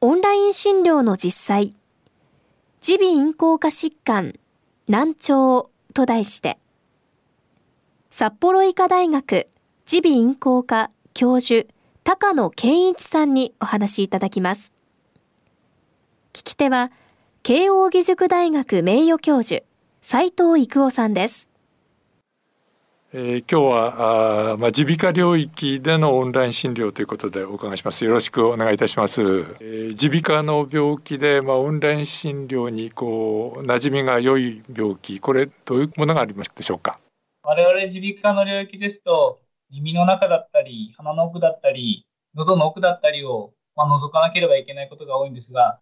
オンライン診療の実際耳鼻咽喉科疾患難聴と題して札幌医科大学耳鼻咽喉科教授高野健一さんにお話しいただきます。聞き手は慶應義塾大学名誉教授斉藤育夫さんです。えー、今日はあ、まあ、耳鼻科領域でのオンライン診療ということでお伺いします。よろしくお願いいたします。えー、耳鼻科の病気で、まあ、オンライン診療にこう馴染みが良い病気、これどういうものがありますでしょうか？我々耳鼻科の領域ですと、耳の中だったり、鼻の奥だったり、喉の奥だったりを、まあ、覗かなければいけないことが多いんですが、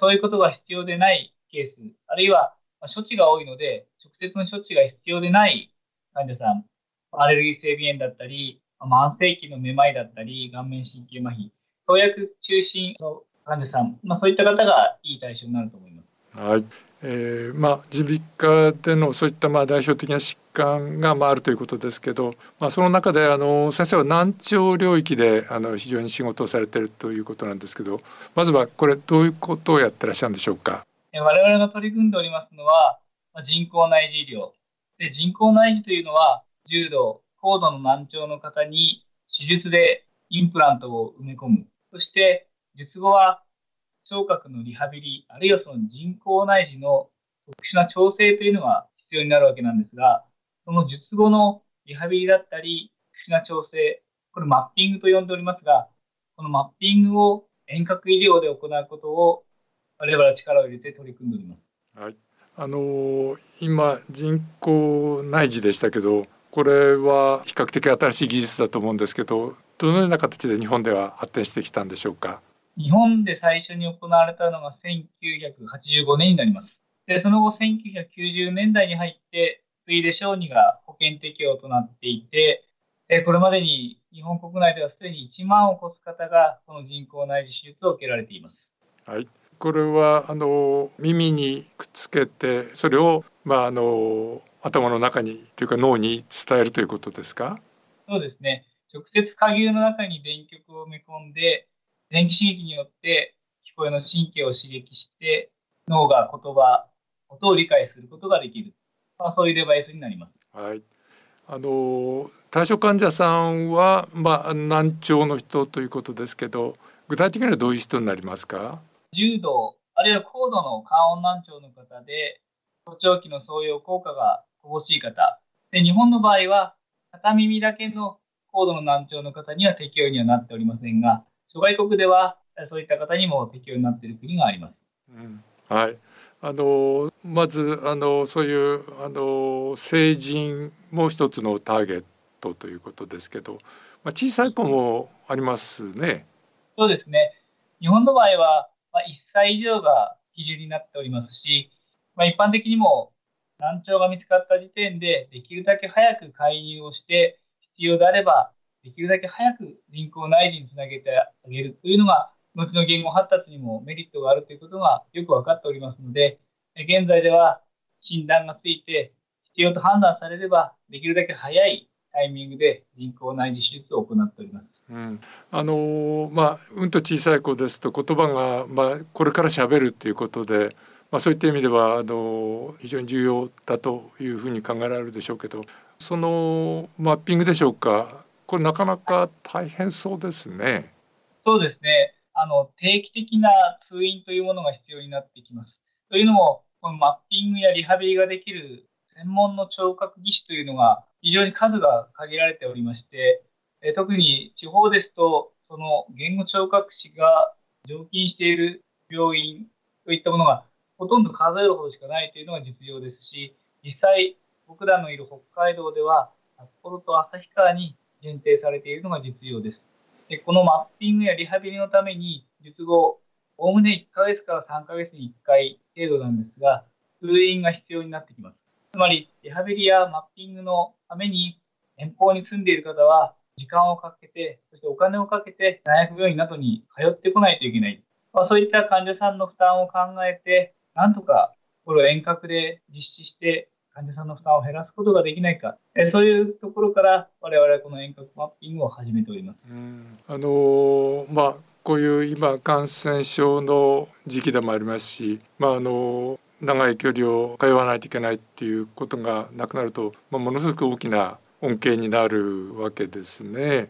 そういうことが必要でないケース、あるいは処置が多いので、直接の処置が必要でない患者さん、アレルギー性鼻炎だったり、慢性期のめまいだったり、顔面神経麻痺、投薬中心の患者さん、まあ、そういった方がいい対象になると思います。はい。えーまあ、耳鼻科でのそういったまあ代表的な疾患がまああるということですけど、まあ、その中であの先生は難聴領域であの非常に仕事をされているということなんですけどまずはこれどういうことをやってらっしゃるんでしょうか？我々が取り組んでおりますのは人工内耳医療で人工内耳というのは重度、高度の難聴の方に手術でインプラントを埋め込む。そして、術後は聴覚のリハビリ、あるいはその人工内耳の特殊な調整というのが必要になるわけなんですが、その術後のリハビリだったり、特殊な調整、これマッピングと呼んでおりますが、このマッピングを遠隔医療で行うことを我々は力を入れて取り組んでおります。はい。あの今人工内耳でしたけどこれは比較的新しい技術だと思うんですけどどのような形で日本では発展してきたんでしょうか？日本で最初に行われたのが1985年になります。でその後1990年代に入って水で小児が保険適用となっていてこれまでに日本国内ではすでに1万を超す方がこの人工内耳手術を受けられています。はい、これはあの耳にけてそれをまああの頭の中にというか脳に伝えるということですか？そうですね。直接下牛の中に電極を埋め込んで、電気刺激によって聞こえの神経を刺激して、脳が言葉、音を理解することができる。まあ、そういうデバイスになります。はい。あの対象患者さんは、まあ、難聴の人ということですけど具体的にはどういう人になりますか？重度あるいは高度の肝音難聴の方で補聴器の創用効果が乏しい方。で、日本の場合は、片耳だけの高度の難聴の方には適用にはなっておりませんが、諸外国ではそういった方にも適用になっている国があります。うん、はい。あのまずあのそういうあの成人も一つのターゲットということですけど、まあ、小さい子もありますね。そうですね。日本の場合は、まあ、1歳以上が基準になっておりますし、まあ、一般的にも難聴が見つかった時点で、できるだけ早く介入をして、必要であれば、できるだけ早く人工内耳につなげてあげるというのが、後の言語発達にもメリットがあるということがよく分かっておりますので、現在では診断がついて、必要と判断されれば、できるだけ早いタイミングで人工内耳手術を行っております。うん、あのまあうんと小さい子ですと言葉がまあこれから喋るっていうことでまあ、そういった意味ではあの非常に重要だというふうに考えられるでしょうけどそのマッピングでしょうかこれなかなか大変そうですね。そうですねあの定期的な通院というものが必要になってきます。というのもこのマッピングやリハビリができる専門の聴覚技師というのが非常に数が限られておりまして、え特に地方ですとその言語聴覚士が常勤している病院といったものがほとんど数えるほどしかないというのが実情ですし、実際、僕らのいる北海道では、札幌と旭川に限定されているのが実情です。でこのマッピングやリハビリのために術後、おおむね1ヶ月から3ヶ月に1回程度なんですが、通院が必要になってきます。つまり、リハビリやマッピングのために遠方に住んでいる方は、時間をかけて、そしてお金をかけて、大学病院などに通ってこないといけない。まあ、そういった患者さんの負担を考えて、なんとかこれを遠隔で実施して、患者さんの負担を減らすことができないか、えそういうところから我々はこの遠隔マッピングを始めております。あのまあこういう今感染症の時期でもありますし、まああの長い距離を通わないといけないっていうことがなくなると、まあ、ものすごく大きな恩恵になるわけですね。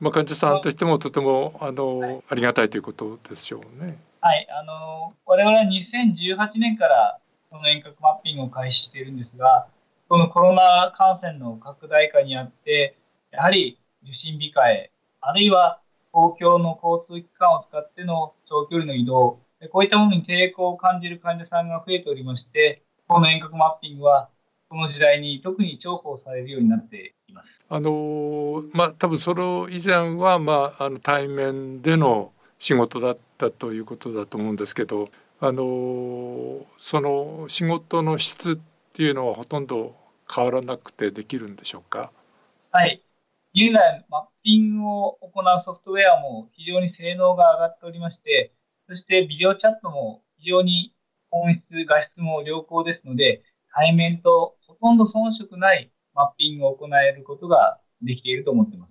まあ、患者さんとしてもとてもあの、はい、ありがたいということでしょうね。はい、あの我々は2018年からこの遠隔マッピングを開始しているんですが、このコロナ感染の拡大化にあって、やはり受診控え、あるいは公共の交通機関を使っての長距離の移動、こういったものに抵抗を感じる患者さんが増えておりまして、この遠隔マッピングはこの時代に特に重宝されるようになっています。あのまあ多分その以前はまああの対面での仕事だったということだと思うんですけど、あのその仕事の質っていうのはほとんど変わらなくてできるんでしょうか？はい。現在マッピングを行うソフトウェアも非常に性能が上がっておりまして、そしてビデオチャットも非常に音質、画質も良好ですので、対面とほとんど遜色ないマッピングを行えることができていると思っています。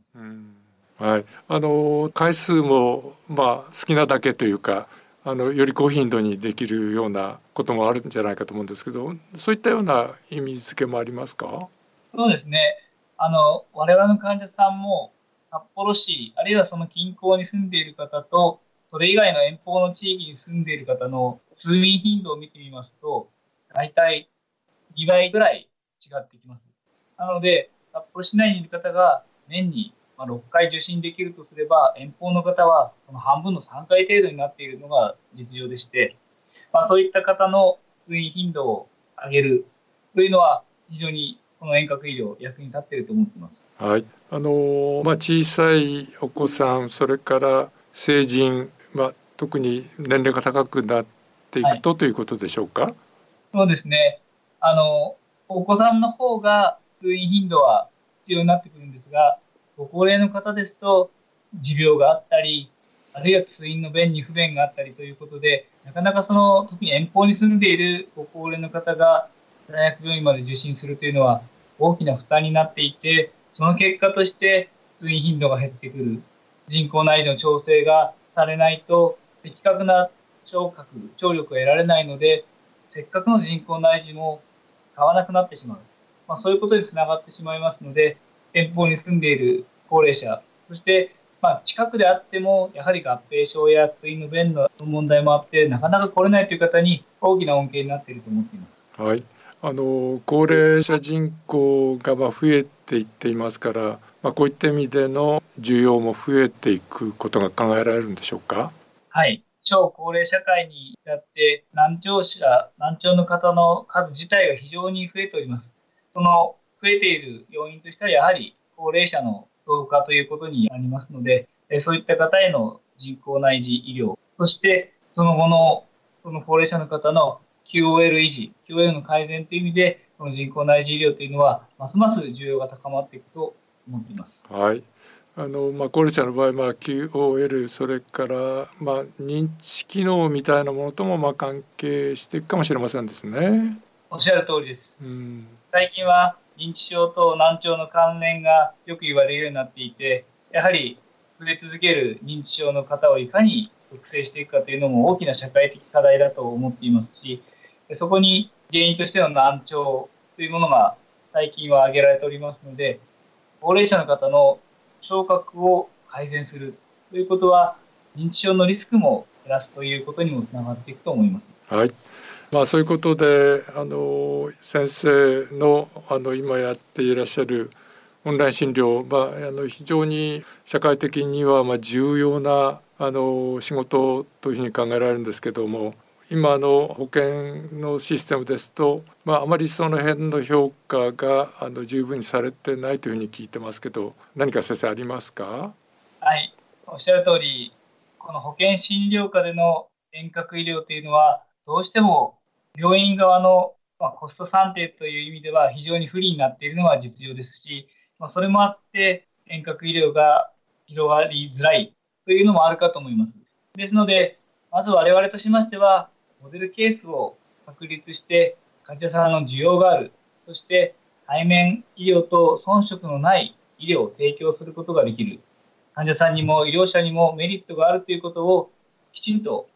はい、あの回数もまあ好きなだけというかあのより高頻度にできるようなこともあるんじゃないかと思うんですけどそういったような意味付けもありますか？そうですね。あの我々の患者さんも札幌市あるいはその近郊に住んでいる方とそれ以外の遠方の地域に住んでいる方の通院頻度を見てみますと大体2倍ぐらい違ってきます。なので、札幌市内にいる方が年に6回受診できるとすれば、遠方の方はその半分の3回程度になっているのが実情でして、まあ、そういった方の通院頻度を上げるというのは、非常にこの遠隔医療、役に立っていると思っています。はいあのまあ、小さいお子さん、それから成人、まあ、特に年齢が高くなっていくと、はい、ということでしょうか？そうですねあのお子さんの方が通院頻度は必要になってくるんですが、ご高齢の方ですと、持病があったり、あるいは通院の便に不便があったりということで、なかなかその、特に遠方に住んでいるご高齢の方が大学病院まで受診するというのは大きな負担になっていて、その結果として通院頻度が減ってくる。人口内での調整がされないと、的確な聴覚、聴力が得られないので、せっかくの人工内耳も買わなくなってしまう。まあ、そういうことにつながってしまいますので、遠方に住んでいる高齢者、そして、まあ、近くであっても、やはり合併症や通院の便の問題もあって、なかなか来れないという方に大きな恩恵になっていると思っています。はいあの高齢者人口がまあ増えていっていますから、まあ、こういった意味での需要も増えていくことが考えられるんでしょうか？はい超高齢社会に至って、難聴者、難聴の方の数自体が非常に増えております。その増えている要因としては、やはり高齢者の増加ということになりますので、そういった方への人工内耳医療、そしてその後のその高齢者の方の QOL 維持、QOL の改善という意味で、この人工内耳医療というのは、ますます需要が高まっていくと思っています。はいあのまあ、高齢者の場合、まあ、QOL それから、まあ、認知機能みたいなものともまあ関係していくかもしれませんですね。おっしゃる通りです。うん、最近は認知症と難聴の関連がよく言われるようになっていて、やはり増え続ける認知症の方をいかに抑制していくかというのも大きな社会的課題だと思っていますし、そこに原因としての難聴というものが最近は挙げられておりますので、高齢者の方の聴覚を改善するということは、認知症のリスクも減らすということにもつながっていくと思います。はい。まあそういうことで、あの先生のあの今やっていらっしゃるオンライン診療、まあ、あの非常に社会的にはまあ重要なあの仕事というふうに考えられるんですけども今の保険のシステムですと、まあ、あまりその辺の評価があの十分にされてないというふうに聞いてますけど何か先生ありますか？はいおっしゃる通りこの保険診療科での遠隔医療というのは、どうしても病院側のコスト算定という意味では非常に不利になっているのは実情ですし、まそれもあって遠隔医療が広がりづらいというのもあるかと思います。ですので、まず我々としましては、モデルケースを確立して、患者さんの需要がある、そして対面医療と遜色のない医療を提供することができる、患者さんにも医療者にもメリットがあるということをきちんと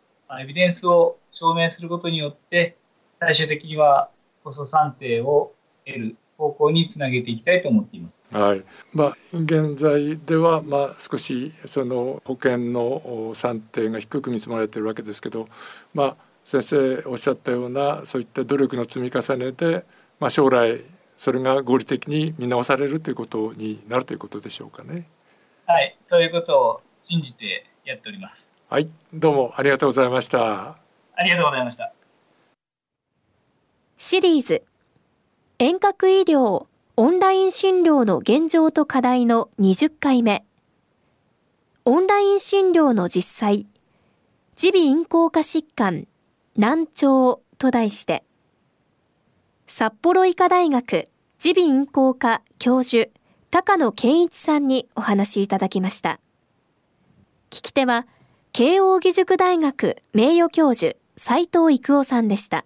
エビデンスを証明することによって、最終的にはコスト算定を得る方向につなげていきたいと思っています。はい。まあ、現在では、まあ、少しその保険の算定が低く見積もれているわけですけど、まあ、先生おっしゃったようなそういった努力の積み重ねで、まあ、将来それが合理的に見直されるということになるということでしょうかね。はい、そういうことを信じてやっております。はい、どうもありがとうございました。ありがとうございました。シリーズ遠隔医療オンライン診療の現状と課題の20回目。オンライン診療の実際、耳鼻咽喉科疾患、難聴と題して、札幌医科大学耳鼻咽喉科教授、高野健一さんにお話しいただきました。聞き手は、慶應義塾大学名誉教授、斎藤育夫さんでした。